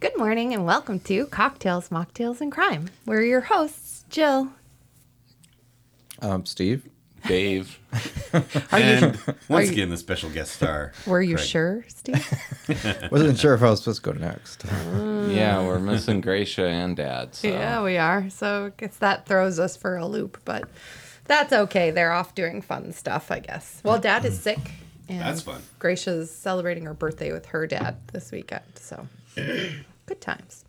Good morning and welcome to Cocktails, Mocktails, and Crime. We're your hosts, Jill. Um, Steve. Dave. And once you- again, the special guest star. Were you Craig. sure, Steve? Wasn't sure if I was supposed to go next. yeah, we're missing Gracia and Dad. So. yeah, we are. So I guess that throws us for a loop, but that's okay. They're off doing fun stuff, I guess. Well, Dad is sick. And That's fun. Gracia's celebrating her birthday with her dad this weekend. So good times.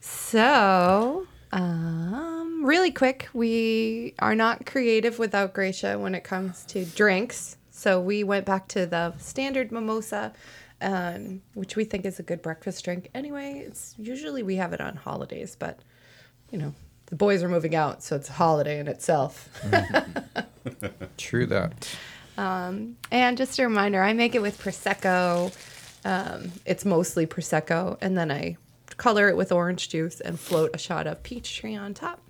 So, um, really quick, we are not creative without Gracia when it comes to drinks. So we went back to the standard mimosa, um, which we think is a good breakfast drink. Anyway, it's usually we have it on holidays, but you know the boys are moving out, so it's a holiday in itself. True that. And just a reminder, I make it with prosecco. Um, it's mostly prosecco, and then I color it with orange juice and float a shot of peach tree on top.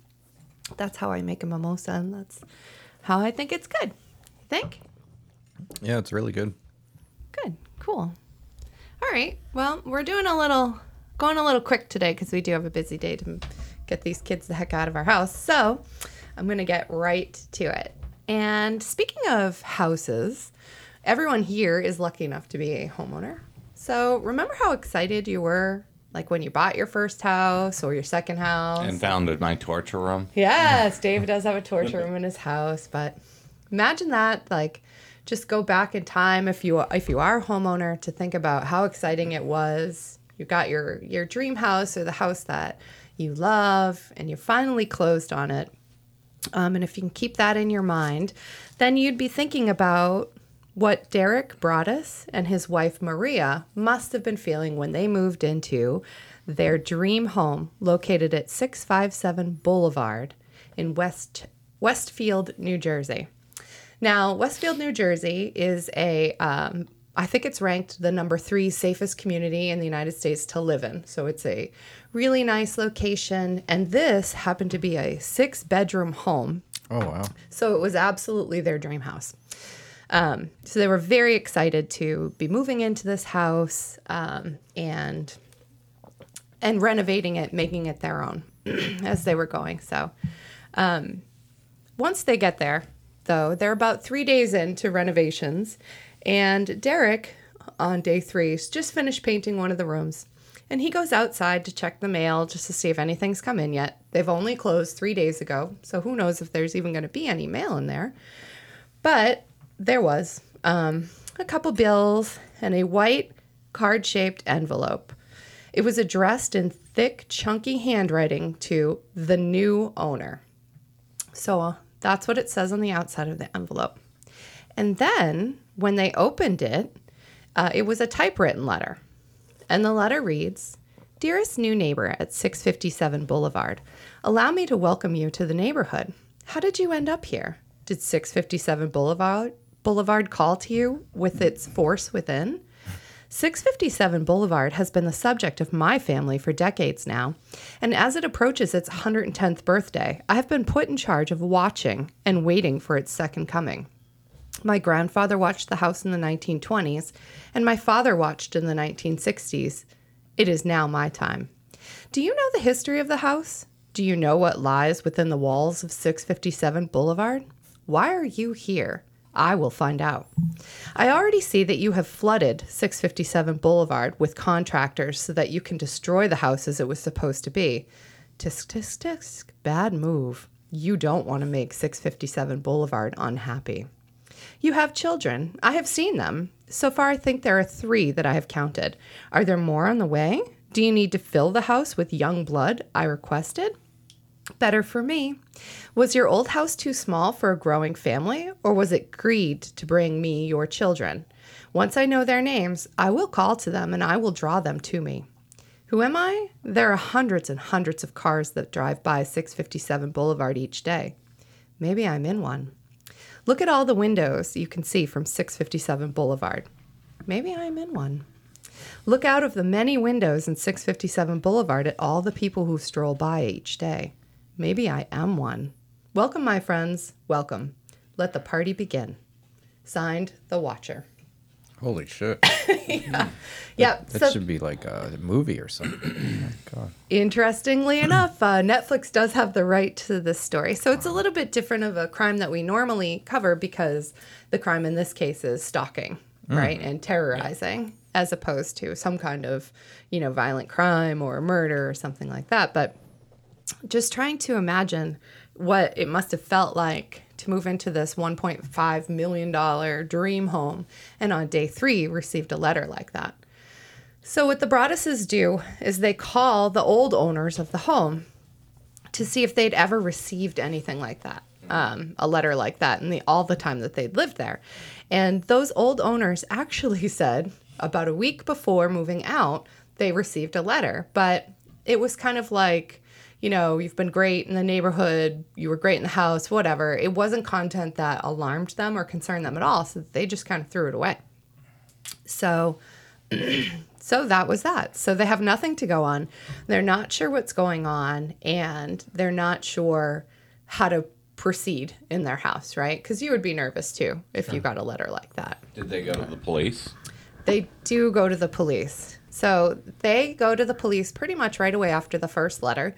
That's how I make a mimosa, and that's how I think it's good. You think? Yeah, it's really good. Good, cool. All right. Well, we're doing a little, going a little quick today because we do have a busy day to get these kids the heck out of our house. So I'm going to get right to it. And speaking of houses, everyone here is lucky enough to be a homeowner. So remember how excited you were, like when you bought your first house or your second house? And founded my torture room. Yes, Dave does have a torture room in his house, but imagine that like just go back in time if you if you are a homeowner to think about how exciting it was. You got your your dream house or the house that you love and you finally closed on it. Um, and if you can keep that in your mind, then you'd be thinking about what Derek Broaddus and his wife Maria must have been feeling when they moved into their dream home located at 657 Boulevard in West Westfield, New Jersey. Now, Westfield, New Jersey is a, um, I think it's ranked the number three safest community in the United States to live in. So it's a really nice location. And this happened to be a six bedroom home. Oh wow. So it was absolutely their dream house. Um, so they were very excited to be moving into this house um, and and renovating it, making it their own as they were going. So um, once they get there, though, they're about three days into renovations, and Derek on day three just finished painting one of the rooms. And he goes outside to check the mail just to see if anything's come in yet. They've only closed three days ago, so who knows if there's even going to be any mail in there. But there was um, a couple bills and a white card shaped envelope. It was addressed in thick, chunky handwriting to the new owner. So uh, that's what it says on the outside of the envelope. And then when they opened it, uh, it was a typewritten letter. And the letter reads Dearest new neighbor at 657 Boulevard, allow me to welcome you to the neighborhood. How did you end up here? Did 657 Boulevard, Boulevard call to you with its force within? 657 Boulevard has been the subject of my family for decades now, and as it approaches its 110th birthday, I have been put in charge of watching and waiting for its second coming. My grandfather watched the house in the 1920s, and my father watched in the 1960s. It is now my time. Do you know the history of the house? Do you know what lies within the walls of 657 Boulevard? Why are you here? I will find out. I already see that you have flooded 657 Boulevard with contractors so that you can destroy the house as it was supposed to be. Tisk, tisk, tisk. Bad move. You don't want to make 657 Boulevard unhappy. You have children. I have seen them. So far, I think there are three that I have counted. Are there more on the way? Do you need to fill the house with young blood? I requested. Better for me. Was your old house too small for a growing family, or was it greed to bring me your children? Once I know their names, I will call to them and I will draw them to me. Who am I? There are hundreds and hundreds of cars that drive by 657 Boulevard each day. Maybe I'm in one. Look at all the windows you can see from 657 Boulevard. Maybe I'm in one. Look out of the many windows in 657 Boulevard at all the people who stroll by each day. Maybe I am one. Welcome, my friends. Welcome. Let the party begin. Signed, The Watcher. Holy shit. yeah. Yep. That so should be like a movie or something. Oh my God. Interestingly enough, uh, Netflix does have the right to this story. So it's a little bit different of a crime that we normally cover because the crime in this case is stalking, right? And terrorizing as opposed to some kind of, you know, violent crime or murder or something like that. But just trying to imagine what it must have felt like to move into this $1.5 million dream home and on day three received a letter like that. So, what the Broadduses do is they call the old owners of the home to see if they'd ever received anything like that, um, a letter like that, in the all the time that they'd lived there. And those old owners actually said about a week before moving out, they received a letter, but it was kind of like, you know, you've been great in the neighborhood, you were great in the house, whatever. It wasn't content that alarmed them or concerned them at all, so they just kind of threw it away. So, so that was that. So they have nothing to go on. They're not sure what's going on and they're not sure how to proceed in their house, right? Because you would be nervous too if you got a letter like that. Did they go to the police? They do go to the police. So they go to the police pretty much right away after the first letter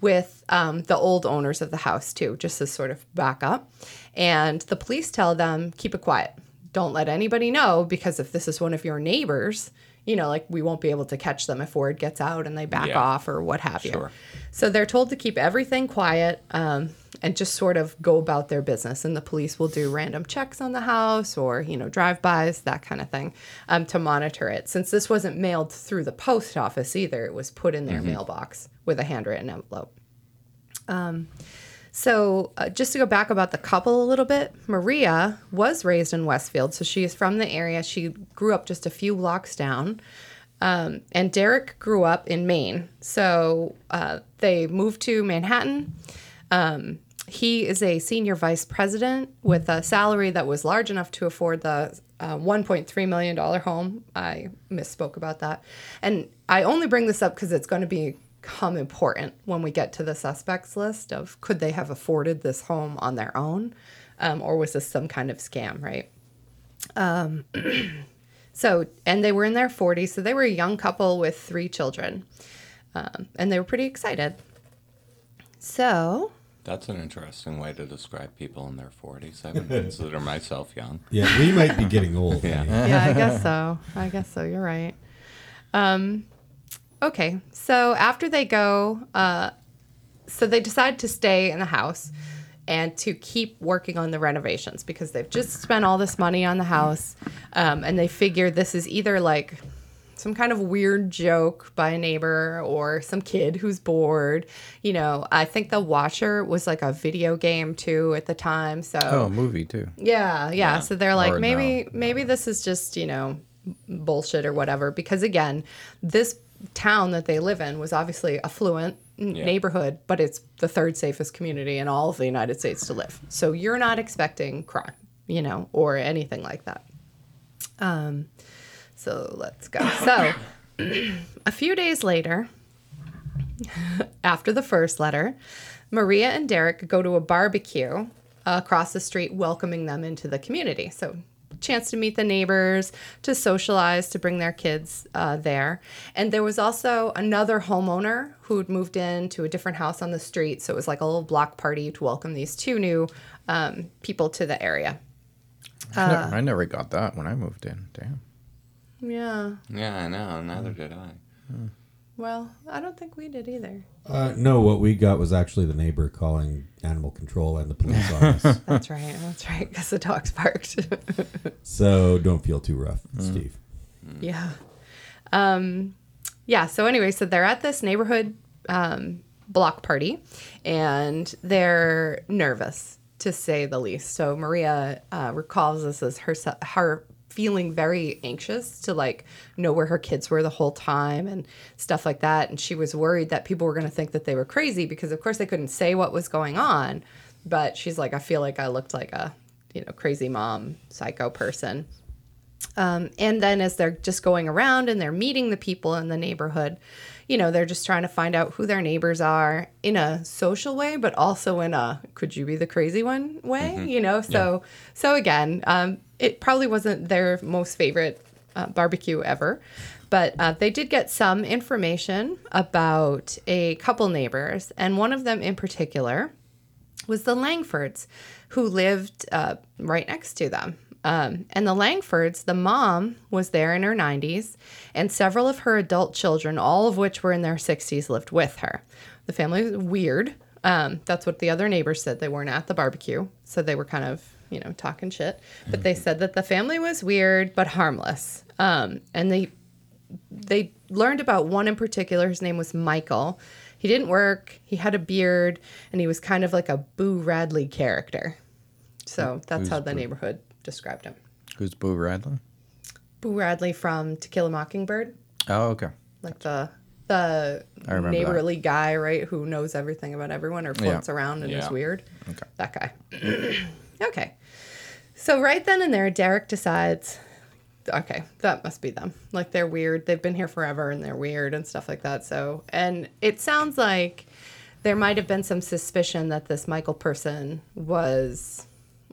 with um, the old owners of the house, too, just as sort of backup. And the police tell them, keep it quiet. Don't let anybody know because if this is one of your neighbors, you know, like we won't be able to catch them if word gets out and they back Yeah. off or what have you. So they're told to keep everything quiet um, and just sort of go about their business. And the police will do random checks on the house or, you know, drive-bys, that kind of thing, um, to monitor it. Since this wasn't mailed through the post office either, it was put in their mailbox with a handwritten envelope. Um, so uh, just to go back about the couple a little bit, Maria was raised in Westfield, so she is from the area. She grew up just a few blocks down. Um, and Derek grew up in Maine. So uh, they moved to Manhattan. Um, he is a senior vice president with a salary that was large enough to afford the uh, $1.3 million home. I misspoke about that. And I only bring this up because it's going to become important when we get to the suspects list of could they have afforded this home on their own um, or was this some kind of scam, right? So, and they were in their 40s, so they were a young couple with three children. Um, and they were pretty excited. So, That's an interesting way to describe people in their 40s. I would consider myself young. Yeah, we might be getting old. Yeah. yeah, I guess so. I guess so. You're right. Um, okay, so after they go, uh, so they decide to stay in the house and to keep working on the renovations because they've just spent all this money on the house, um, and they figure this is either like some kind of weird joke by a neighbor or some kid who's bored. You know, I think the Watcher was like a video game too at the time. So Oh, a movie too. yeah, yeah. So they're like, Or maybe, no. maybe this is just you know bullshit or whatever. Because again, this town that they live in was obviously affluent n- Yeah. neighborhood, but it's the third safest community in all of the United States to live. So you're not expecting crime, you know, or anything like that. Um, so let's go. So a few days later, after the first letter, Maria and Derek go to a barbecue across the street, welcoming them into the community. So, chance to meet the neighbors, to socialize, to bring their kids uh, there. And there was also another homeowner who'd moved in to a different house on the street. So, it was like a little block party to welcome these two new um, people to the area. I, Uh. never, I never got that when I moved in. Damn. Yeah. Yeah, I know. Neither did I. Well, I don't think we did either. Uh, no, what we got was actually the neighbor calling animal control and the police on us. That's right. That's right. Because the dogs barked. So don't feel too rough, Steve. Yeah. Um, yeah. So anyway, so they're at this neighborhood um, block party, and they're nervous to say the least. So Maria uh, recalls this as her her feeling very anxious to like know where her kids were the whole time and stuff like that. And she was worried that people were going to think that they were crazy because, of course, they couldn't say what was going on. But she's like, I feel like I looked like a you know crazy mom, psycho person. Um, and then as they're just going around and they're meeting the people in the neighborhood, you know, they're just trying to find out who their neighbors are in a social way, but also in a could you be the crazy one way, you know? So, so again, um, it probably wasn't their most favorite uh, barbecue ever. But uh, they did get some information about a couple neighbors, and one of them in particular was the Langfords, who lived uh, right next to them. Um, and the Langfords, the mom was there in her 90s, and several of her adult children, all of which were in their 60s, lived with her. The family was weird. Um, that's what the other neighbors said. They weren't at the barbecue, so they were kind of, you know, talking shit. But they said that the family was weird but harmless. Um, and they they learned about one in particular. His name was Michael. He didn't work. He had a beard, and he was kind of like a Boo Radley character. So that's Who's how the Boo? neighborhood described him. Who's Boo Radley? Boo Radley from To Kill a Mockingbird, Oh, okay. like the the I remember that. neighborly guy, right, who knows everything about everyone or floats around and is weird. Okay. That guy. okay. So right then and there, Derek decides, okay, that must be them. Like they're weird. They've been here forever and they're weird and stuff like that. So, and it sounds like there might have been some suspicion that this Michael person was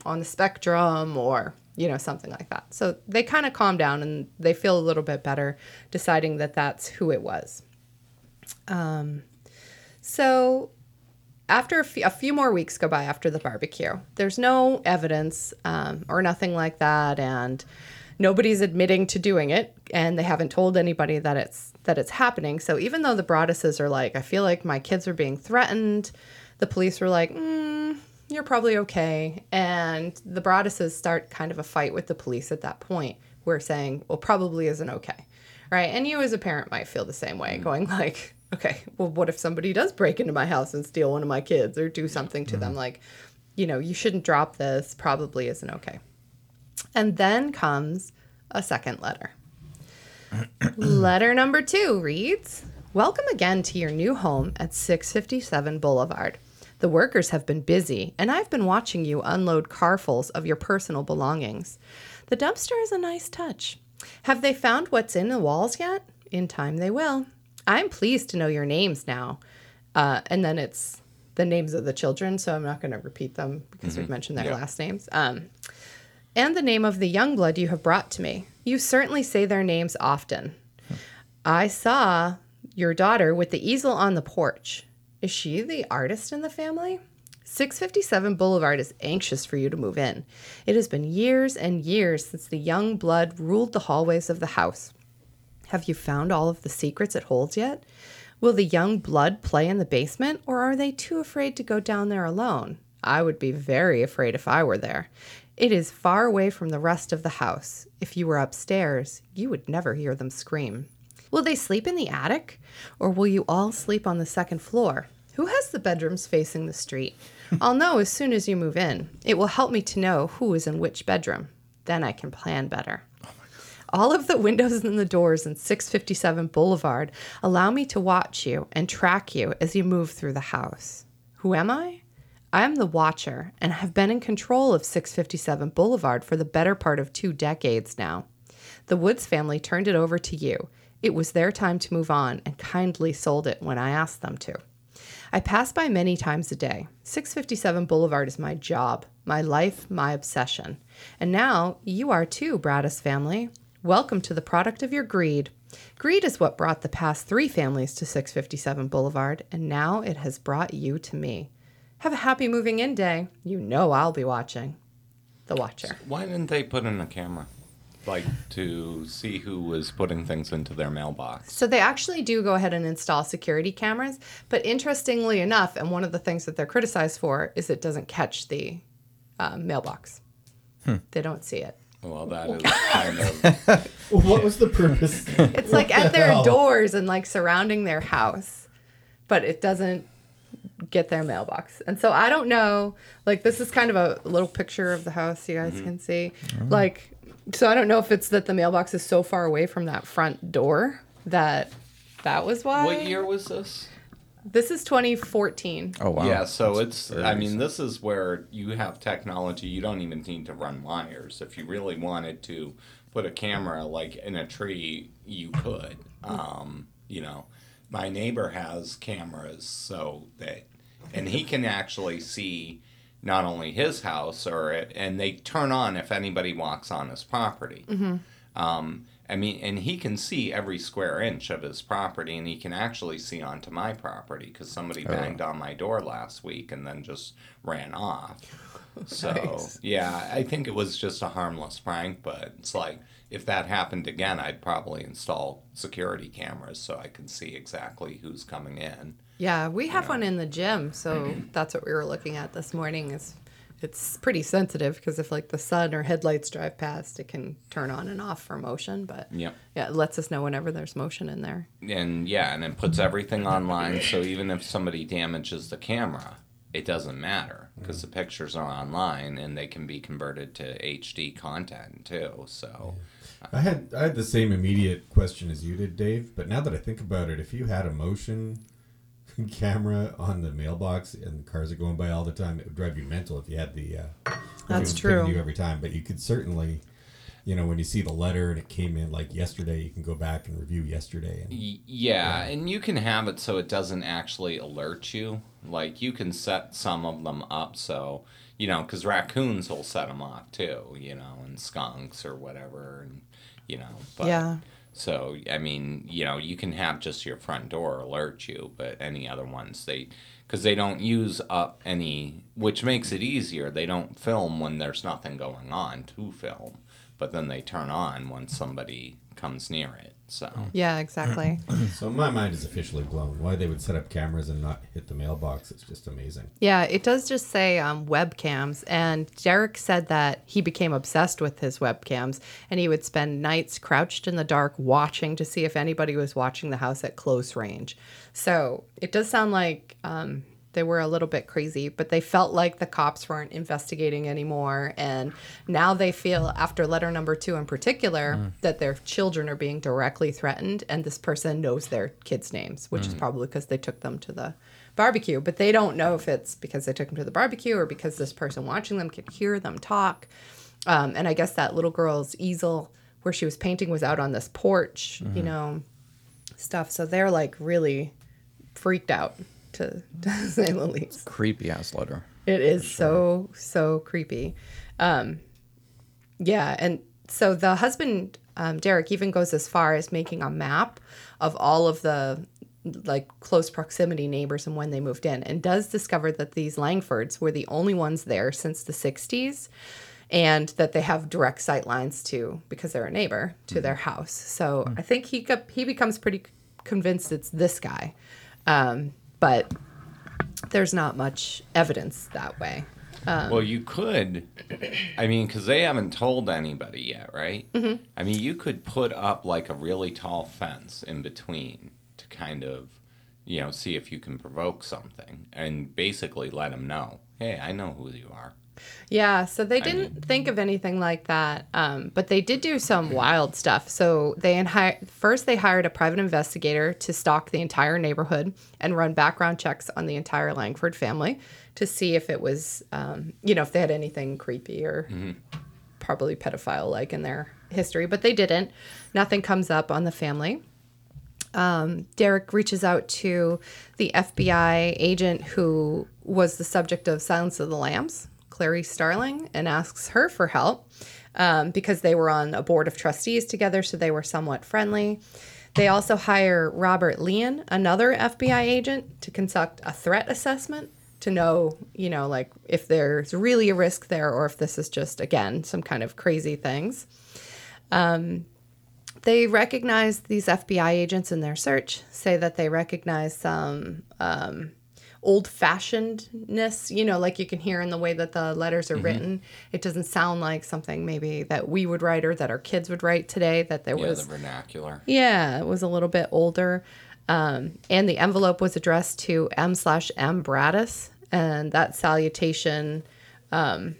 on the spectrum or you know something like that. So they kind of calm down and they feel a little bit better, deciding that that's who it was. Um, so after a few, a few more weeks go by after the barbecue, there's no evidence um, or nothing like that, and nobody's admitting to doing it, and they haven't told anybody that it's that it's happening. So even though the Broadduses are like, I feel like my kids are being threatened, the police were like, mm, you're probably okay, and the Broadduses start kind of a fight with the police at that point. We're saying, well, probably isn't okay, right? And you as a parent might feel the same way, going like, okay, well, what if somebody does break into my house and steal one of my kids or do something to them? Mm-hmm. Like, you know, you shouldn't drop this, probably isn't okay. And then comes a second letter. letter number two reads Welcome again to your new home at 657 Boulevard. The workers have been busy, and I've been watching you unload carfuls of your personal belongings. The dumpster is a nice touch. Have they found what's in the walls yet? In time they will. I'm pleased to know your names now. Uh, and then it's the names of the children, so I'm not going to repeat them because we've mentioned their Yeah. last names. Um, and the name of the young blood you have brought to me. You certainly say their names often. I saw your daughter with the easel on the porch. Is she the artist in the family? 657 Boulevard is anxious for you to move in. It has been years and years since the young blood ruled the hallways of the house. Have you found all of the secrets it holds yet? Will the young blood play in the basement, or are they too afraid to go down there alone? I would be very afraid if I were there. It is far away from the rest of the house. If you were upstairs, you would never hear them scream. Will they sleep in the attic, or will you all sleep on the second floor? Who has the bedrooms facing the street? I'll know as soon as you move in. It will help me to know who is in which bedroom. Then I can plan better. All of the windows and the doors in 657 Boulevard allow me to watch you and track you as you move through the house. Who am I? I am the watcher and have been in control of 657 Boulevard for the better part of two decades now. The Woods family turned it over to you. It was their time to move on and kindly sold it when I asked them to. I pass by many times a day. 657 Boulevard is my job, my life, my obsession. And now you are too, Braddis family. Welcome to the product of your greed. Greed is what brought the past three families to 657 Boulevard, and now it has brought you to me. Have a happy moving in day. You know I'll be watching. The Watcher. Why didn't they put in a camera? Like to see who was putting things into their mailbox. So they actually do go ahead and install security cameras, but interestingly enough, and one of the things that they're criticized for is it doesn't catch the uh, mailbox. They don't see it. Well, that is kind of. What was the purpose? It's like at their hell? doors and like surrounding their house, but it doesn't get their mailbox. And so I don't know. Like this is kind of a little picture of the house you guys mm-hmm. can see. Oh. Like so I don't know if it's that the mailbox is so far away from that front door that that was why. What year was this? This is 2014. Oh wow. Yeah, so it's. very I mean, recent. this is where you have technology. You don't even need to run wires. If you really wanted to put a camera like in a tree, you could. Um, you know, my neighbor has cameras, so that, and he can actually see not only his house or and they turn on if anybody walks on his property. Um, I mean, and he can see every square inch of his property, and he can actually see onto my property because somebody oh, banged on my door last week and then just ran off. So Nice. yeah, I think it was just a harmless prank, but it's like if that happened again, I'd probably install security cameras so I can see exactly who's coming in. Yeah, we have one in the gym, so that's what we were looking at this morning. Is it's pretty sensitive because if like the sun or headlights drive past, it can turn on and off for motion. But Yep. yeah, it lets us know whenever there's motion in there. and yeah, and it puts everything online. So even if somebody damages the camera, it doesn't matter because the pictures are online and they can be converted to HD content too. So I had I had the same immediate question as you did, Dave. But now that I think about it, if you had a motion camera on the mailbox and cars are going by all the time, it would drive you mental if you had the. Uh, That's true. You every time, but you could certainly, you know, when you see the letter and it came in like yesterday, you can go back and review yesterday. And, y- yeah, and you can have it so it doesn't actually alert you. Like you can set some of them up so you know because raccoons will set them off too. You know, and skunks or whatever, and you know. But, Yeah. So I mean, you know, you can have just your front door alert you, but any other ones they because they don't use up any, which makes it easier. They don't film when there's nothing going on to film, but then they turn on when somebody comes near it. So Yeah, exactly. so my mind is officially blown. Why they would set up cameras and not hit the mailbox? It's just amazing. Yeah, it does just say um, webcams. And Derek said that he became obsessed with his webcams and he would spend nights crouched in the dark watching to see if anybody was watching the house at close range. So it does sound like um, they were a little bit crazy, but they felt like the cops weren't investigating anymore. And now they feel, after letter number two in particular, mm. that their children are being directly threatened. And this person knows their kids' names, which is mm. probably because they took them to the barbecue. But they don't know if it's because they took them to the barbecue or because this person watching them could hear them talk. Um, and I guess that little girl's easel where she was painting was out on this porch, you mm-hmm. know, stuff. So they're like really freaked out, to, to say the least. Creepy ass letter. It is so so creepy. Um, yeah, and so the husband um, Derek even goes as far as making a map of all of the like close proximity neighbors and when they moved in, and does discover that these Langfords were the only ones there since the '60s, and that they have direct sight lines to because they're a neighbor to their house. So I think he he becomes pretty convinced it's this guy, um, but there's not much evidence that way. Well, you could. I mean, because they haven't told anybody yet, right? Mm-hmm. I mean, you could put up like a really tall fence in between to kind of, you know, see if you can provoke something and basically let them know, hey, I know who you are. Yeah, so they didn't think of anything like that, um, but they did do some wild stuff. So they in hi- first they hired a private investigator to stalk the entire neighborhood and run background checks on the entire Langford family to see if it was, um, you know, if they had anything creepy or probably pedophile like in their history, but they didn't. Nothing comes up on the family. Um, Derek reaches out to the FBI agent who was the subject of Silence of the Lambs, Clarice Starling, and asks her for help um, because they were on a board of trustees together, so they were somewhat friendly. They also hire Robert Leon, another FBI agent, to conduct a threat assessment to know, you know, like if there's really a risk there or if this is just, again, some kind of crazy things. They recognize these FBI agents in their search, say that they recognize some um, old fashionedness, you know, like you can hear in the way that the letters are written. It doesn't sound like something maybe that we would write or that our kids would write today, that there Yeah, was. the vernacular. Yeah, it was a little bit older. Um, and the envelope was addressed to M slash M Bradis. And that salutation um,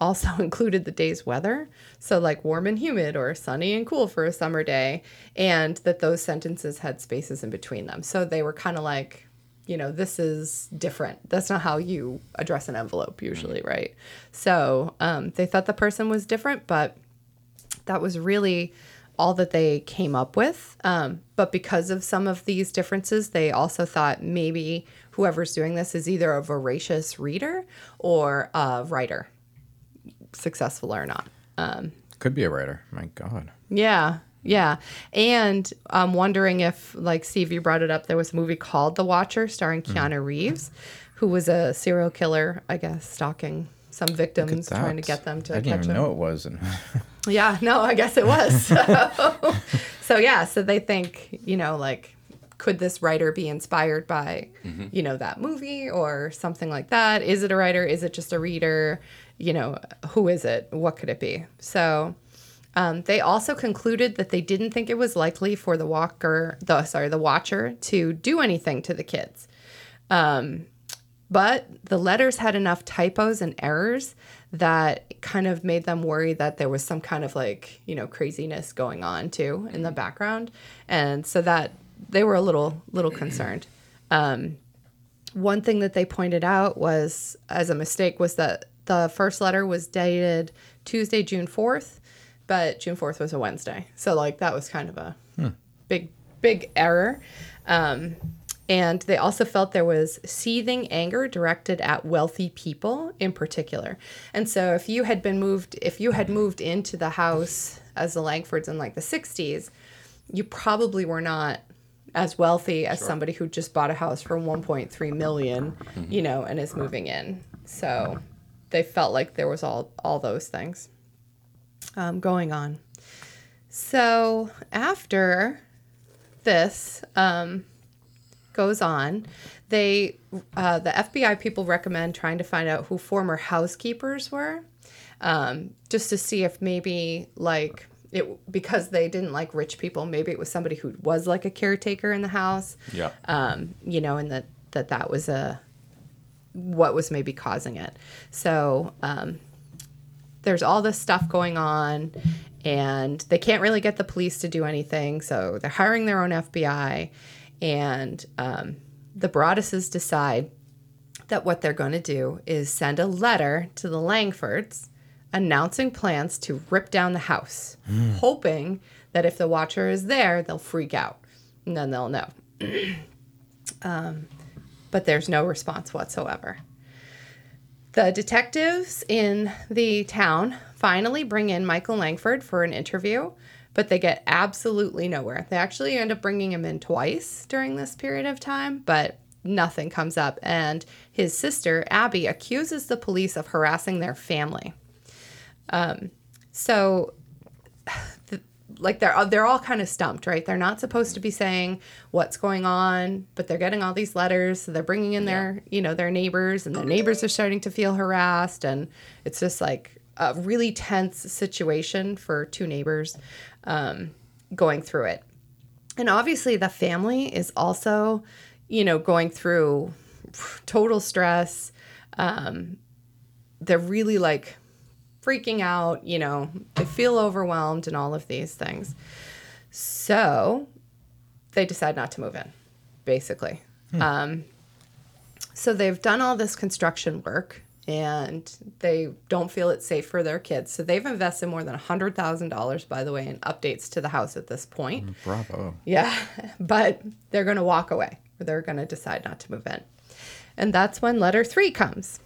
also included the day's weather. So, like warm and humid or sunny and cool for a summer day. And that those sentences had spaces in between them. So they were kind of like, you know, this is different. That's not how you address an envelope usually, right? So um, they thought the person was different, but that was really all that they came up with. Um, but because of some of these differences, they also thought maybe whoever's doing this is either a voracious reader or a writer, successful or not. Um, Could be a writer. My God. yeah. Yeah. And I'm wondering if, like Steve, you brought it up, there was a movie called The Watcher starring Mm. Keanu Reeves, who was a serial killer, I guess, stalking some victims, trying to get them to I didn't catch even him. know it was. Yeah, no, I guess it was. So, so yeah, so they think, you know, like, could this writer be inspired by, you know, that movie or something like that? Is it a writer? Is it just a reader? You know, who is it? What could it be? So um, they also concluded that they didn't think it was likely for the walker, the sorry, the watcher to do anything to the kids. Um, but the letters had enough typos and errors that kind of made them worry that there was some kind of like, you know, craziness going on too in the background. And so that they were a little little concerned. Um, one thing that they pointed out was as a mistake was that the first letter was dated Tuesday, June 4th, but June 4th was a Wednesday. So like that was kind of a big big error. Um, and they also felt there was seething anger directed at wealthy people in particular. And so if you had been moved if you had moved into the house as the Langfords in like the 60s, you probably were not as wealthy as somebody who just bought a house for 1.3 million, you know, and is moving in. So they felt like there was all all those things um, going on. So after this um, goes on, they uh, the FBI people recommend trying to find out who former housekeepers were, um, just to see if maybe like it because they didn't like rich people, maybe it was somebody who was like a caretaker in the house. Yeah. Um, you know, and that that that was a what was maybe causing it. So um, there's all this stuff going on, and they can't really get the police to do anything. So they're hiring their own FBI, and um, the Broadduses decide that what they're going to do is send a letter to the Langfords announcing plans to rip down the house, hoping that if the watcher is there, they'll freak out and then they'll know. um, but there's no response whatsoever. The detectives in the town finally bring in Michael Langford for an interview, but they get absolutely nowhere. They actually end up bringing him in twice during this period of time, but nothing comes up. And his sister, Abby, accuses the police of harassing their family. Um, so like they're they're all kind of stumped, right? They're not supposed to be saying what's going on, but they're getting all these letters. So they're bringing in their you know their neighbors, and their neighbors are starting to feel harassed, and it's just like a really tense situation for two neighbors um, going through it. And obviously, the family is also, you know, going through total stress. Um, they're really like freaking out, you know, they feel overwhelmed and all of these things. So they decide not to move in, basically. Um, so they've done all this construction work and they don't feel it's safe for their kids. So they've invested more than $100,000, by the way, in updates to the house at this point. bravo. Yeah, but they're going to walk away or they're going to decide not to move in. And that's when letter three comes.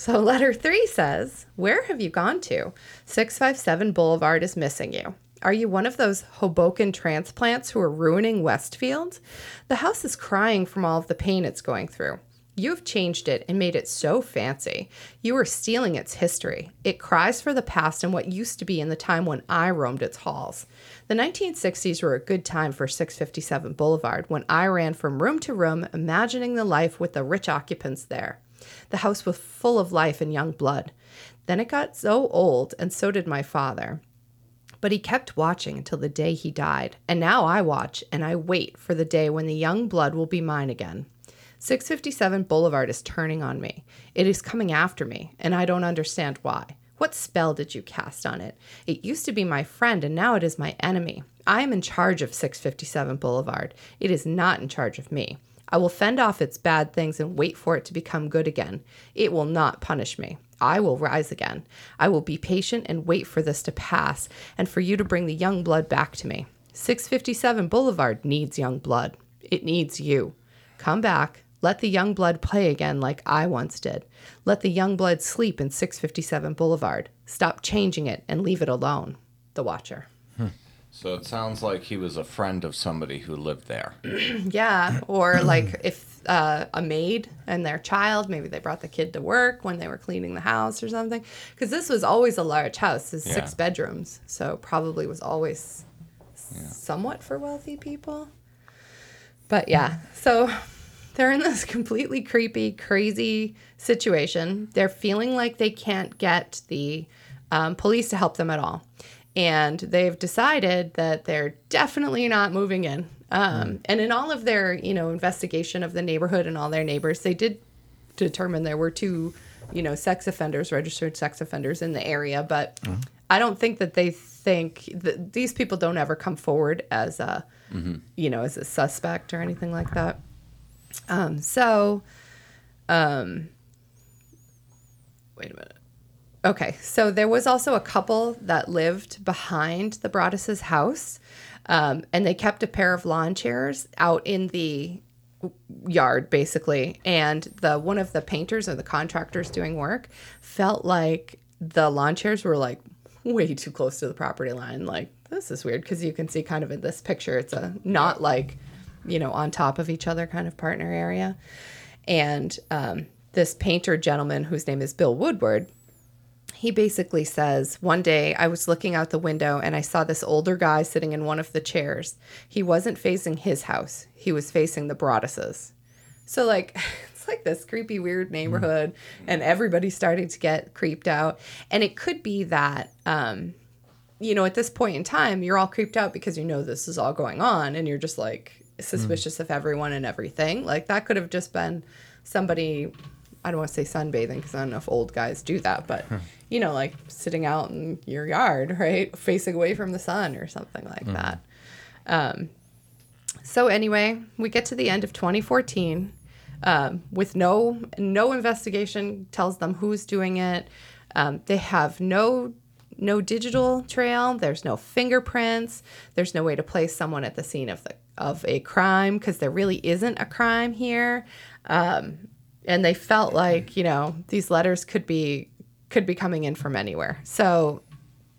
So, letter three says, Where have you gone to? 657 Boulevard is missing you. Are you one of those Hoboken transplants who are ruining Westfield? The house is crying from all of the pain it's going through. You have changed it and made it so fancy. You are stealing its history. It cries for the past and what used to be in the time when I roamed its halls. The 1960s were a good time for 657 Boulevard when I ran from room to room, imagining the life with the rich occupants there. The house was full of life and young blood. Then it got so old, and so did my father. But he kept watching until the day he died, and now I watch and I wait for the day when the young blood will be mine again. 657 Boulevard is turning on me. It is coming after me, and I don't understand why. What spell did you cast on it? It used to be my friend, and now it is my enemy. I am in charge of 657 Boulevard. It is not in charge of me. I will fend off its bad things and wait for it to become good again. It will not punish me. I will rise again. I will be patient and wait for this to pass and for you to bring the young blood back to me. 657 Boulevard needs young blood. It needs you. Come back. Let the young blood play again like I once did. Let the young blood sleep in 657 Boulevard. Stop changing it and leave it alone. The Watcher. So it sounds like he was a friend of somebody who lived there. Yeah, or like if uh, a maid and their child, maybe they brought the kid to work when they were cleaning the house or something. Because this was always a large house, it's six bedrooms, so probably was always somewhat for wealthy people. But yeah, so they're in this completely creepy, crazy situation. They're feeling like they can't get the um, police to help them at all. And they've decided that they're definitely not moving in. Um, And in all of their, you know, investigation of the neighborhood and all their neighbors, they did determine there were two, you know, sex offenders, registered sex offenders in the area. But I don't think that they think that these people don't ever come forward as a, you know, as a suspect or anything like that. Um, so, um, wait a minute. Okay, so there was also a couple that lived behind the Broaddus's house, um, and they kept a pair of lawn chairs out in the yard, basically. And the one of the painters or the contractors doing work felt like the lawn chairs were like way too close to the property line. Like this is weird because you can see kind of in this picture, it's a not like you know on top of each other kind of partner area. And um, this painter gentleman whose name is Bill Woodward he basically says one day i was looking out the window and i saw this older guy sitting in one of the chairs. He wasn't facing his house. He was facing the broadduses so like it's like this creepy weird neighborhood and everybody's starting to get creeped out. And it could be that um you know at this point in time you're all creeped out because you know this is all going on and you're just like suspicious of everyone and everything. Like that could have just been somebody I don't want to say sunbathing because I don't know if old guys do that, but you know, like sitting out in your yard, right, facing away from the sun or something like that. Um, so anyway, we get to the end of 2014 um, with no no investigation tells them who's doing it. Um, they have no no digital trail. There's no fingerprints. There's no way to place someone at the scene of the of a crime because there really isn't a crime here. Um, and they felt like you know these letters could be could be coming in from anywhere. So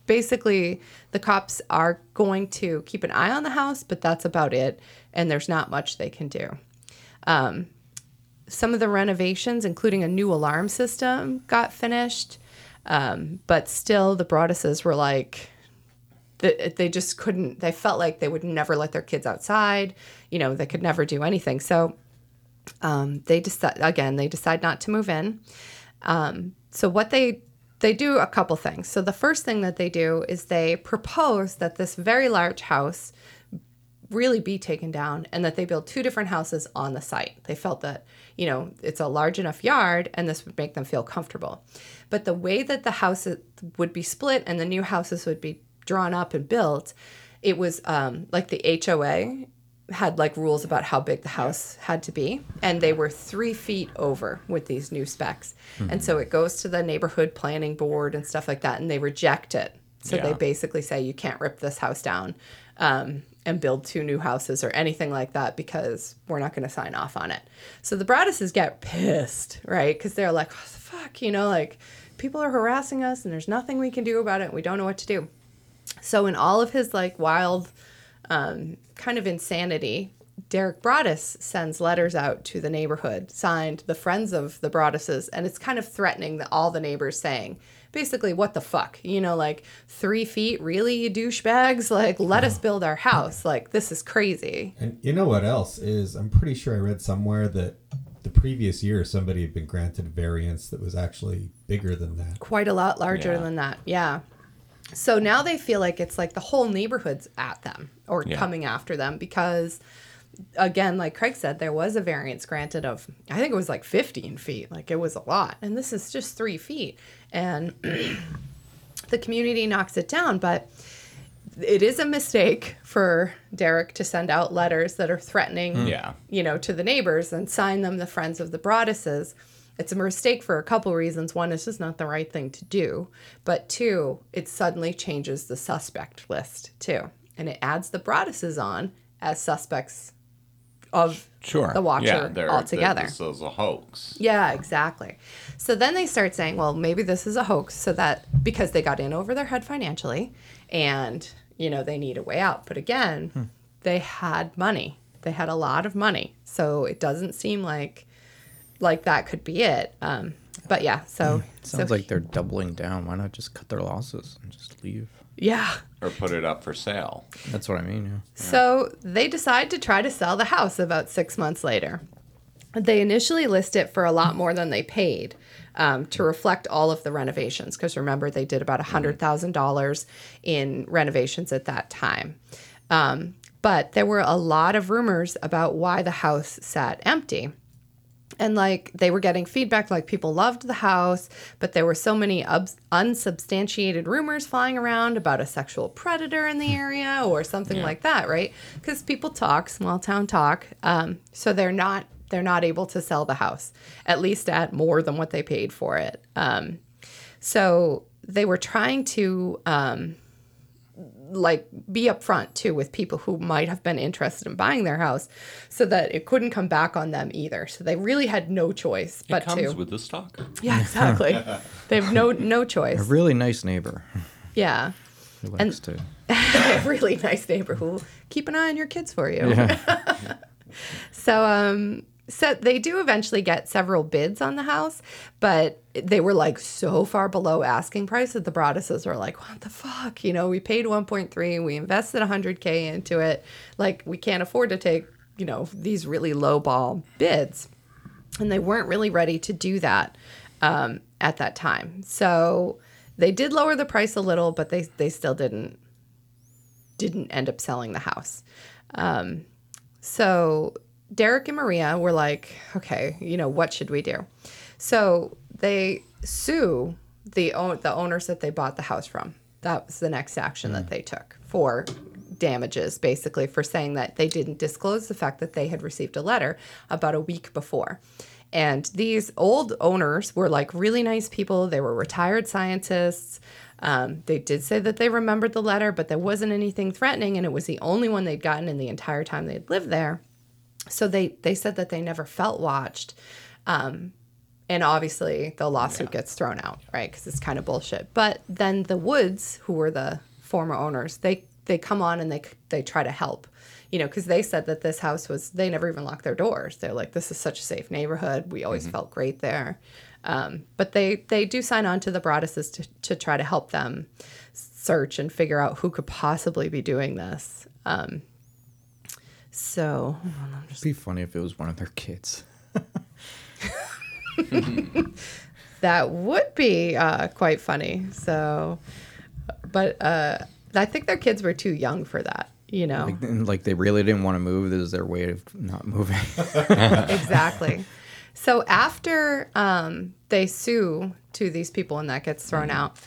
basically the cops are going to keep an eye on the house, but that's about it. And there's not much they can do. Um, some of the renovations, including a new alarm system, got finished. Um, but still, the Broadduses were like, th- they just couldn't, they felt like they would never let their kids outside. You know, they could never do anything. So um, they decide, again, they decide not to move in. Um, so what they they do a couple things. So the first thing that they do is they propose that this very large house really be taken down and that they build two different houses on the site. They felt that, you know, it's a large enough yard and this would make them feel comfortable. But the way that the houses would be split and the new houses would be drawn up and built, it was um, like the HOA had like rules about how big the house had to be and they were three feet over with these new specs. And so it goes to the neighborhood planning board and stuff like that and they reject it. So they basically say you can't rip this house down um, and build two new houses or anything like that because we're not going to sign off on it. So the Broadduses get pissed right? Because they're like oh, fuck you know like people are harassing us and there's nothing we can do about it we don't know what to do. So in all of his like wild um, kind of insanity, Derek Broaddus sends letters out to the neighborhood, signed the friends of the Broadduses, and it's kind of threatening that all the neighbors saying, basically, what the fuck? You know, like three feet, really, you douchebags? Like, let us build our house. Like, this is crazy. And you know what else is? I'm pretty sure I read somewhere that the previous year somebody had been granted a variance that was actually bigger than that. Quite a lot larger Yeah. than that. Yeah. So now they feel like it's like the whole neighborhood's at them or Yeah. coming after them because, again, like Craig said, there was a variance granted of, I think it was like 15 feet. Like it was a lot. And this is just three feet. And the community knocks it down. But it is a mistake for Derek to send out letters that are threatening mm. Yeah. you know, to the neighbors and sign them the friends of the Broadduses. It's a mistake for a couple reasons. One, it's just not the right thing to do. But two, it suddenly changes the suspect list too. And it adds the Broadduses on as suspects of Sure. the watcher yeah, they're- altogether. This is a hoax. Yeah, exactly. So then they start saying, well, maybe this is a hoax so that because they got in over their head financially and, you know, they need a way out. But again, hmm. they had money. They had a lot of money. So it doesn't seem like like that could be it. Um, but yeah, so Sounds so like they're doubling down. Why not just cut their losses and just leave? yeah. Or put it up for sale. That's what I mean. Yeah. So they decide to try to sell the house about six months later. They initially list it for a lot more than they paid um, to reflect all of the renovations. Because remember, they did about $100,000 in renovations at that time. Um, but there were a lot of rumors about why the house sat empty and like they were getting feedback like people loved the house but there were so many ubs- unsubstantiated rumors flying around about a sexual predator in the area or something like that right? Because people talk small town talk um, so they're not they're not able to sell the house at least at more than what they paid for it. Um, so they were trying to um, like be upfront too with people who might have been interested in buying their house so that it couldn't come back on them either so they really had no choice but it comes to with the stalker. yeah exactly they have no no choice. A really nice neighbor yeah who likes to. a really nice neighbor who will keep an eye on your kids for you Yeah. So um so they do eventually get several bids on the house, but they were like so far below asking price that the Broadduses were like, "What the fuck? You know, we paid 1.3, we invested 100k into it. Like we can't afford to take, you know, these really low ball bids." And they weren't really ready to do that um, at that time. So they did lower the price a little, but they they still didn't didn't end up selling the house. Um, so Derek and Maria were like, okay, you know, what should we do? So they sue the own the owners that they bought the house from. That was the next action that they took for damages, basically for saying that they didn't disclose the fact that they had received a letter about a week before. And these old owners were like really nice people. They were retired scientists. Um, they did say that they remembered the letter, but there wasn't anything threatening, and it was the only one they'd gotten in the entire time they'd lived there. So they they said that they never felt watched. Um, and obviously the lawsuit gets thrown out, right? Because it's kind of bullshit. But then the Woods, who were the former owners, they they come on and they they try to help, you know, because they said that this house was they never even locked their doors. They're like, this is such a safe neighborhood. We always felt great there. Um, but they they do sign on to the Broadduses to to try to help them search and figure out who could possibly be doing this. Um, so It'd be funny if it was one of their kids. that would be uh, quite funny. So, but uh, I think their kids were too young for that. You know, Like, like they really didn't want to move. This is their way of not moving. exactly. So after um, they sue to these people and that gets thrown out,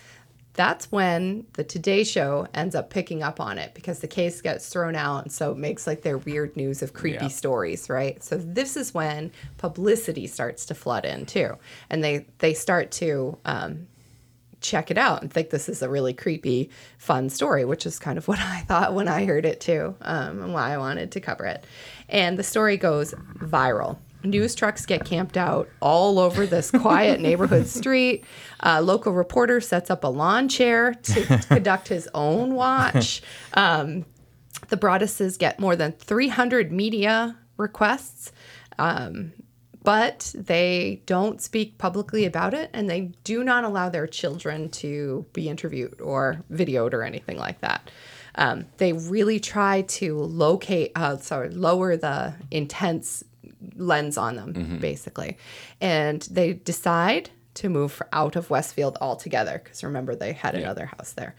that's when the Today Show ends up picking up on it because the case gets thrown out, and so it makes like their weird news of creepy Yeah. stories, right? So this is when publicity starts to flood in too, and they they start to um, check it out and think this is a really creepy, fun story, which is kind of what I thought when I heard it too, um, and why I wanted to cover it. And the story goes viral. News trucks get camped out all over this quiet neighborhood street. Uh, local reporter sets up a lawn chair to conduct his own watch. Um, the Broadduses get more than 300 media requests, um, but they don't speak publicly about it, and they do not allow their children to be interviewed or videoed or anything like that. Um, they really try to locate, uh, sorry, lower the intense lens on them, basically, and they decide to move out of Westfield altogether because remember they had another house there.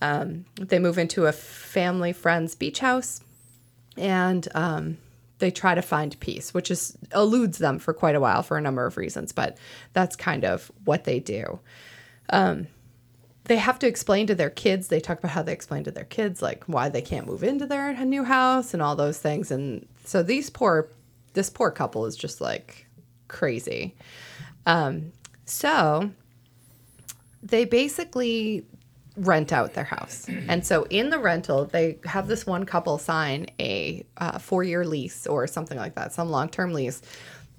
Um, they move into a family friend's beach house and um, they try to find peace, which is eludes them for quite a while for a number of reasons, but that's kind of what they do. Um, they have to explain to their kids. They talk about how they explain to their kids like why they can't move into their new house and all those things. And so these poor, this poor couple is just like crazy. Um, so they basically rent out their house. And so in the rental, they have this one couple sign a uh, four year lease or something like that, some long term lease.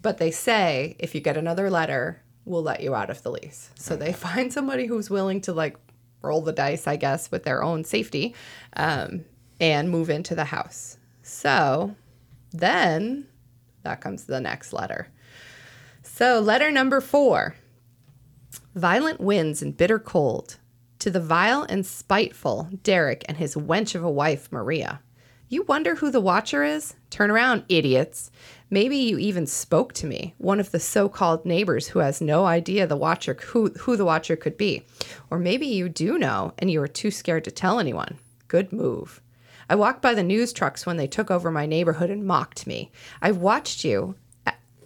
But they say if you get another letter, we'll let you out of the lease. So they find somebody who's willing to like roll the dice, I guess, with their own safety um, and move into the house. So then that comes the next letter. So, letter number four Violent winds and bitter cold. To the vile and spiteful Derek and his wench of a wife, Maria. You wonder who the watcher is? Turn around, idiots. Maybe you even spoke to me, one of the so-called neighbors who has no idea the watcher who, who the watcher could be. Or maybe you do know and you are too scared to tell anyone. Good move. I walked by the news trucks when they took over my neighborhood and mocked me. I watched you.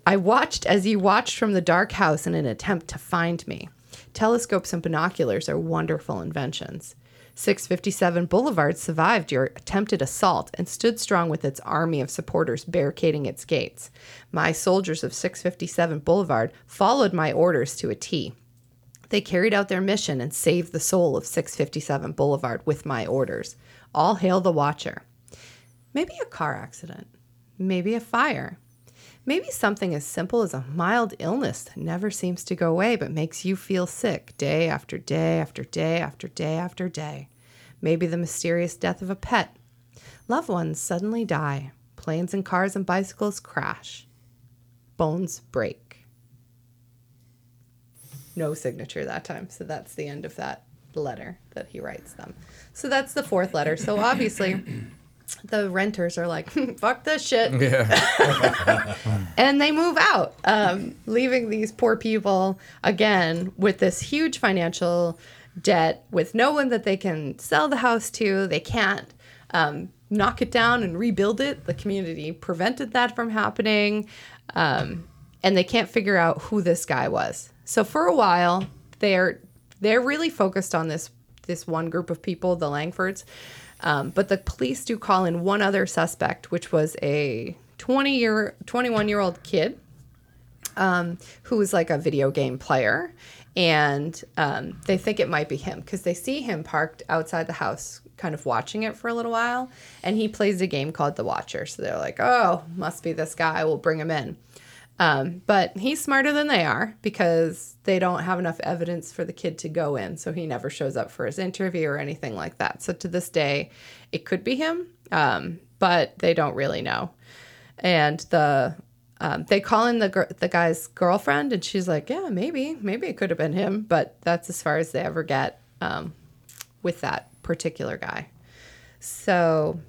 I watched as you watched from the dark house in an attempt to find me. Telescopes and binoculars are wonderful inventions. 657 Boulevard survived your attempted assault and stood strong with its army of supporters barricading its gates. My soldiers of 657 Boulevard followed my orders to a T. They carried out their mission and saved the soul of 657 Boulevard with my orders. All hail the Watcher. Maybe a car accident. Maybe a fire. Maybe something as simple as a mild illness that never seems to go away but makes you feel sick day after day after day after day after day. Maybe the mysterious death of a pet. Loved ones suddenly die. Planes and cars and bicycles crash. Bones break. No signature that time. So that's the end of that letter that he writes them. So that's the fourth letter. So obviously the renters are like, fuck this shit. Yeah. and they move out, um, leaving these poor people again with this huge financial debt, with no one that they can sell the house to. They can't um, knock it down and rebuild it. The community prevented that from happening. Um, and they can't figure out who this guy was. So for a while, they're they're really focused on this this one group of people, the Langfords. Um, but the police do call in one other suspect, which was a 20 year, 21 year old kid um, who was like a video game player. And um, they think it might be him because they see him parked outside the house, kind of watching it for a little while. And he plays a game called The Watcher. So they're like, oh, must be this guy. We'll bring him in. Um, but he's smarter than they are because they don't have enough evidence for the kid to go in. So he never shows up for his interview or anything like that. So to this day, it could be him, um, but they don't really know. And the um, they call in the gr- the guy's girlfriend, and she's like, "Yeah, maybe, maybe it could have been him." But that's as far as they ever get um, with that particular guy. So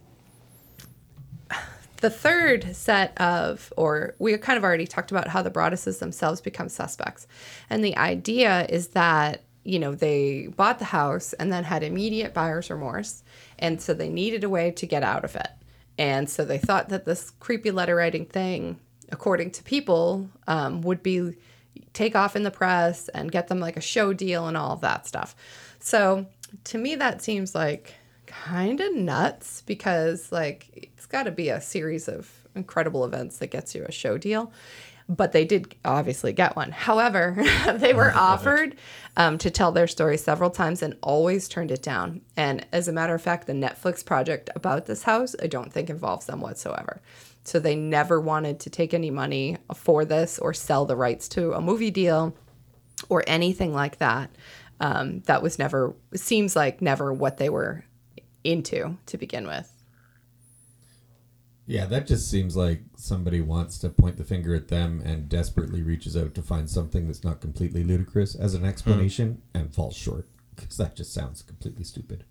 the third set of, or we kind of already talked about how the Broadduses themselves become suspects. And the idea is that, you know, they bought the house and then had immediate buyer's remorse. And so they needed a way to get out of it. And so they thought that this creepy letter writing thing, according to people, um, would be take off in the press and get them like a show deal and all of that stuff. So to me, that seems like kind of nuts because like it's got to be a series of incredible events that gets you a show deal but they did obviously get one. However they were offered um, to tell their story several times and always turned it down. And as a matter of fact the netflix project about this house i don't think involves them whatsoever. So they never wanted to take any money for this or sell the rights to a movie deal or anything like that. Um, that was never seems like never what they were into to begin with. Yeah, that just seems like somebody wants to point the finger at them and desperately reaches out to find something that's not completely ludicrous as an hmm. explanation and falls short because that just sounds completely stupid.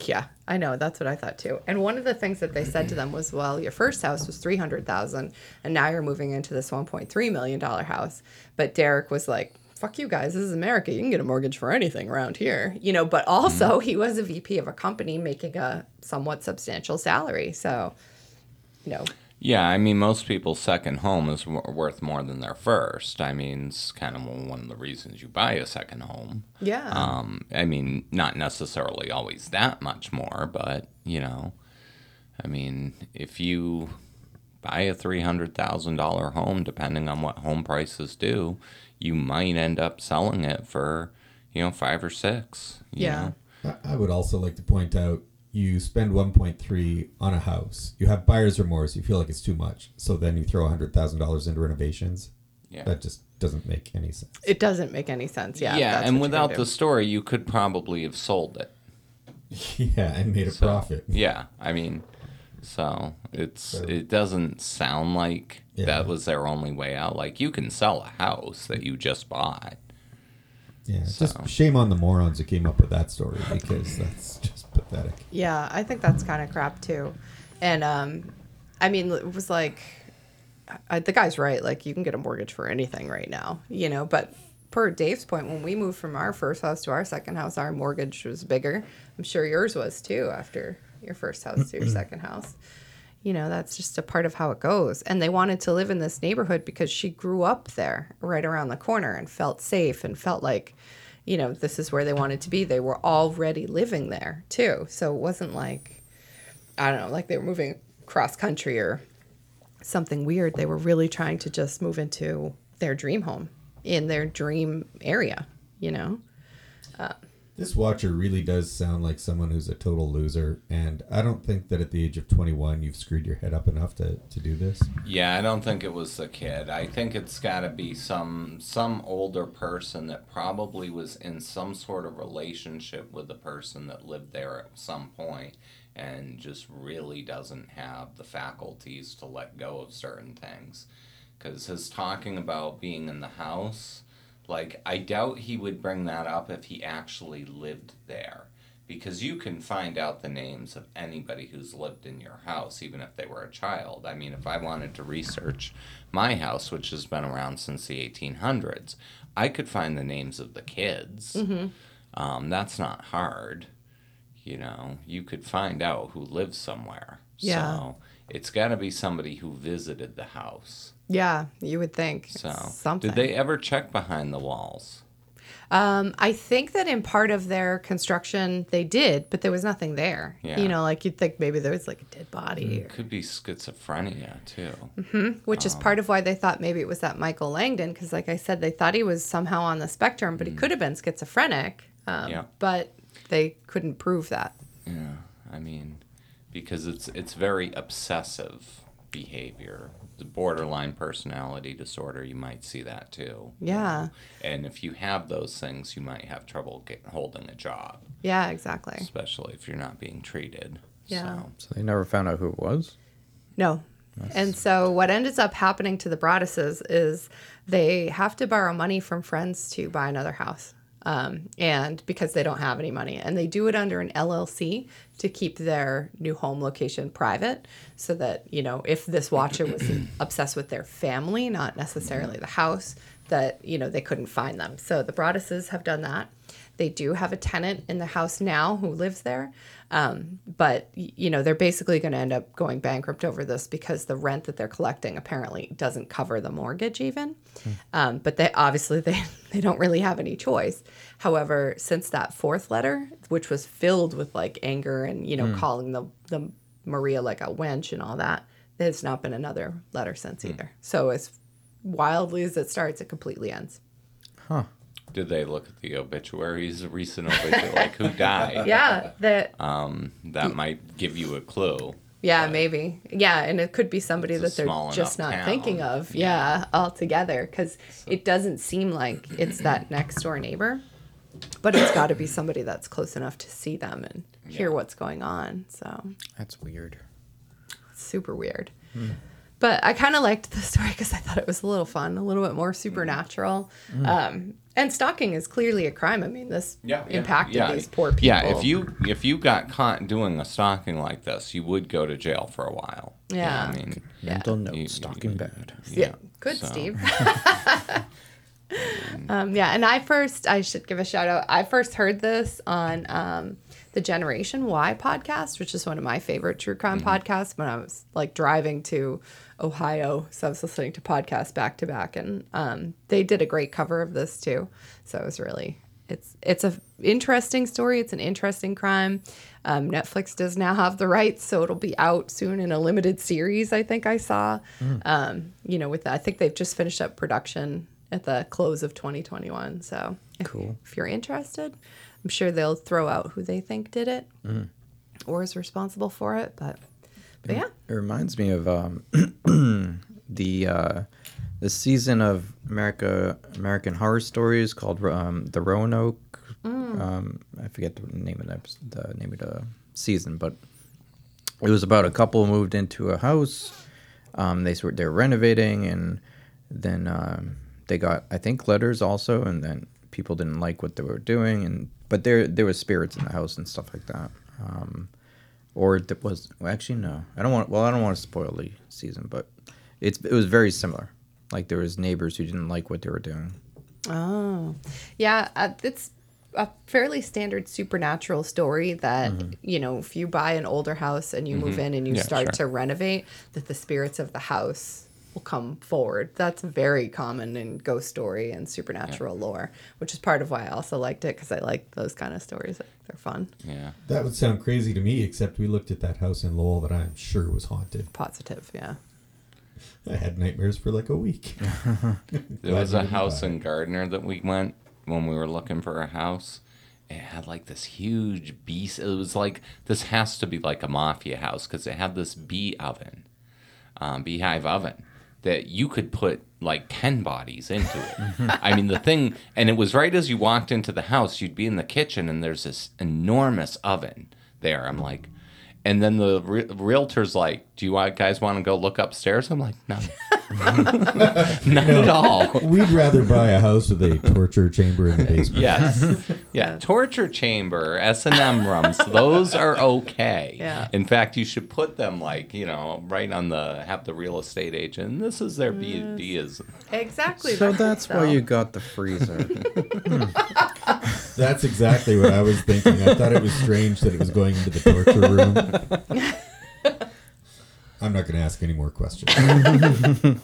Yeah, I know. That's what I thought too. And one of the things that they said to them was, "Well, your first house was three hundred thousand, and now you're moving into this one point three million dollar house." But Derek was like, fuck you guys, this is America. You can get a mortgage for anything around here, you know. But also, he was a VP of a company making a somewhat substantial salary. So, you know. Yeah, I mean, most people's second home is w- worth more than their first. I mean, it's kind of one of the reasons you buy a second home. Yeah. Um, I mean, not necessarily always that much more, but, you know, I mean, if you buy a $300,000 home, depending on what home prices do, you might end up selling it for, you know, five or six. yeah. Know? I would also like to point out you spend 1.3 on a house. You have buyer's remorse. You feel like it's too much. So then you throw $100,000 into renovations. Yeah. That just doesn't make any sense. It doesn't make any sense. Yeah. yeah, and without the story, you could probably have sold it. yeah, and made a So, profit. Yeah, I mean, so it's So- it doesn't sound like Yeah. that was their only way out. Like you can sell a house that you just bought. Yeah, it's So. just shame on the morons who came up with that story because that's just pathetic. Yeah, I think that's kind of crap too. And um, I mean, it was like, I, the guy's right. Like, you can get a mortgage for anything right now, you know. But per Dave's point, when we moved from our first house to our second house, our mortgage was bigger. I'm sure yours was too after your first house to your second house. You know, that's just a part of how it goes. And they wanted to live in this neighborhood because she grew up there right around the corner and felt safe and felt like, you know, this is where they wanted to be. They were already living there too. So it wasn't like, I don't know, like they were moving cross country or something weird. They were really trying to just move into their dream home in their dream area, you know? Um, This watcher really does sound like someone who's a total loser, and I don't think that at the age of 21 you've screwed your head up enough to, to do this. Yeah, I don't think it was the kid. I think it's got to be some some older person that probably was in some sort of relationship with the person that lived there at some point and just really doesn't have the faculties to let go of certain things. Cuz his talking about being in the house, like I doubt he would bring that up if he actually lived there because you can find out the names of anybody who's lived in your house, even if they were a child. I mean, if I wanted to research my house, which has been around since the 1800s, I could find the names of the kids. Um, that's not hard. You know, you could find out who lives somewhere. Yeah. So it's got to be somebody who visited the house. Yeah, you would think. So, something. did they ever check behind the walls? Um, I think that in part of their construction they did, but there was nothing there. Yeah. You know, like you'd think maybe there was like a dead body, or, Could be schizophrenia too. Mm-hmm. which is part of why they thought maybe it was that Michael Langdon, because like I said, they thought he was somehow on the spectrum, but he could have been schizophrenic. Um, Yeah. But they couldn't prove that. Yeah, I mean, because it's it's very obsessive behavior, the borderline personality disorder. You might see that too. you Yeah. know. And if you have those things, you might have trouble get, holding a job, Yeah, exactly. especially if you're not being treated. Yeah. So, So they never found out who it was. No. And so what ends up happening to the Broadduses is they have to borrow money from friends to buy another house. Um, and because they don't have any money, and they do it under an LLC to keep their new home location private, so that you know if this watcher was obsessed with their family, not necessarily the house, that you know they couldn't find them. So the Broadduses have done that. They do have a tenant in the house now who lives there, um, but you know they're basically going to end up going bankrupt over this because the rent that they're collecting apparently doesn't cover the mortgage even. Um, but they obviously they they don't really have any choice. However, since that fourth letter, which was filled with like anger and you know calling the the Maria like a wench and all that, there's not been another letter since either. So as wildly as it starts, it completely ends. Did they look at the obituaries, the recent obituary, like who died? Yeah, that Um, that might give you a clue. Yeah, maybe. Yeah, and it could be somebody that they're just not town. thinking of. Yeah, altogether, because it doesn't seem like it's that next door neighbor, but it's got to be somebody that's close enough to see them and hear what's going on. So That's weird. super weird. But I kind of liked the story because I thought it was a little fun, a little bit more supernatural. Um, and stalking is clearly a crime. I mean, this impacted these poor people. Yeah, if you if you got caught doing a stalking like this, you would go to jail for a while. You know Yeah. I mean, Yeah. Mental note, You- stalking you- bad. Yeah, good, so- Steve. um, yeah, and I first, I should give a shout out. I first heard this on um, the Generation Why podcast, which is one of my favorite true crime podcasts. When I was like driving to Ohio, so I was listening to podcasts back to back, and um, they did a great cover of this too. So it was really. It's it's a interesting story. It's an interesting crime. Um, Netflix does now have the rights, so it'll be out soon in a limited series. I think I saw. Um, you know, with that, I think they've just finished up production at the close of 2021. So if, Cool. if you're interested, I'm sure they'll throw out who they think did it or is responsible for it. But but yeah, It reminds me of um, the uh, the season of America American Horror Stories called um, the Roanoke. Um, I forget the name of the, the name of the season, but it was about a couple moved into a house. Um, they were they were renovating, and then um, they got I think letters also, and then people didn't like what they were doing, and but there there was spirits in the house and stuff like that. Um, or it was well, actually no, I don't want. Well, I don't want to spoil the season, but it's it was very similar. Like there was neighbors who didn't like what they were doing. Oh, yeah. Uh, it's a fairly standard supernatural story that you know if you buy an older house and you move in and you Yeah, start sure. to renovate, that the spirits of the house will come forward. That's very common in ghost story and supernatural lore, which is part of why I also liked it because I like those kind of stories. They're fun, Yeah. That would sound crazy to me, except we looked at that house in Lowell that I'm sure was haunted. positive. Yeah. I had nightmares for like a week. There was a house in Gardner that we went when we were looking for a house. It had like this huge beast. It was like this has to be like a mafia house because it had this bee oven, um, beehive oven that you could put like ten bodies into it. I mean the thing, and it was right as you walked into the house. You'd be in the kitchen and there's this enormous oven there. I'm like. And then the re- realtor's like, "Do you guys want to go look upstairs?" I'm like, "No, not at all." We'd rather buy a house with a torture chamber in the basement. Yes. Yeah. Torture chamber, S and M rooms, those are okay. Yeah. In fact, you should put them like you know right on the have the real estate agent. This is their B and D is. Exactly. So right. that's why you got the freezer. That's exactly what I was thinking. I thought it was strange that it was going into the torture room. I'm not going to ask any more questions.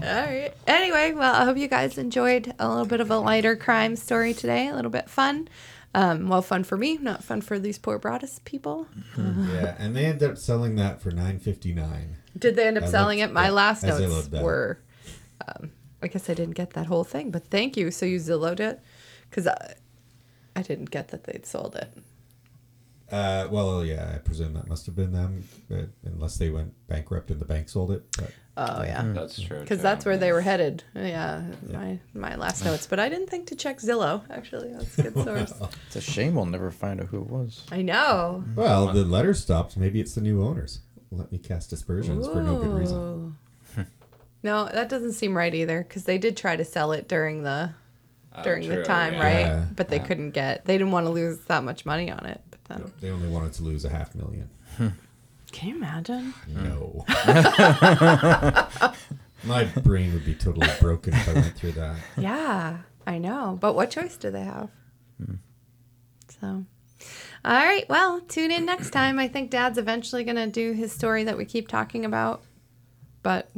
All right. Anyway, well, I hope you guys enjoyed a little bit of a lighter crime story today. A little bit fun. Um, well, fun for me, not fun for these poor Broaddus people. yeah, and they ended up selling that for nine fifty nine. Did they end up I selling looked- it? My yeah, last notes were. Um, I guess I didn't get that whole thing, but thank you. So you Zillowed it, because I, I didn't get that they'd sold it. Uh, well, yeah, I presume that must have been them, but unless they went bankrupt and the bank sold it. But Oh yeah, That's true. because that's where they were headed. Yeah, my my last notes, but I didn't think to check Zillow. Actually, that's a good source. it's a shame we'll never find out who it was. I know. well, the letter stopped. Maybe it's the new owners. Let me cast aspersions for no good reason. No, that doesn't seem right either because they did try to sell it during the Oh, during the time, yeah. right? Yeah. But they couldn't get. They didn't want to lose that much money on it. But then, They only wanted to lose a half million. can you imagine? No. Hmm. My brain would be totally broken if I went through that. Yeah, I know. But what choice do they have? Hmm. So, all right. Well, tune in next time. I think Dad's eventually going to do his story that we keep talking about, but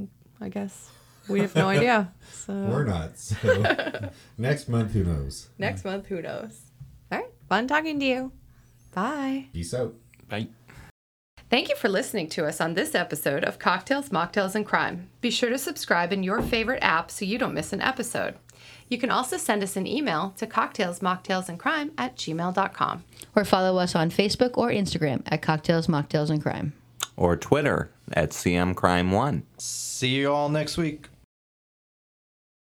I guess we have no idea. So. We're not. So next month, who knows? next month, who knows? All right. Fun talking to you. Bye. Peace out. Bye. Thank you for listening to us on this episode of Cocktails, Mocktails, and Crime. Be sure to subscribe in your favorite app so you don't miss an episode. You can also send us an email to cocktailsmocktailsandcrime at gmail.com. Or follow us on Facebook or Instagram at Cocktails, Mocktails, and Crime. Or Twitter at CMCrime1. See you all next week.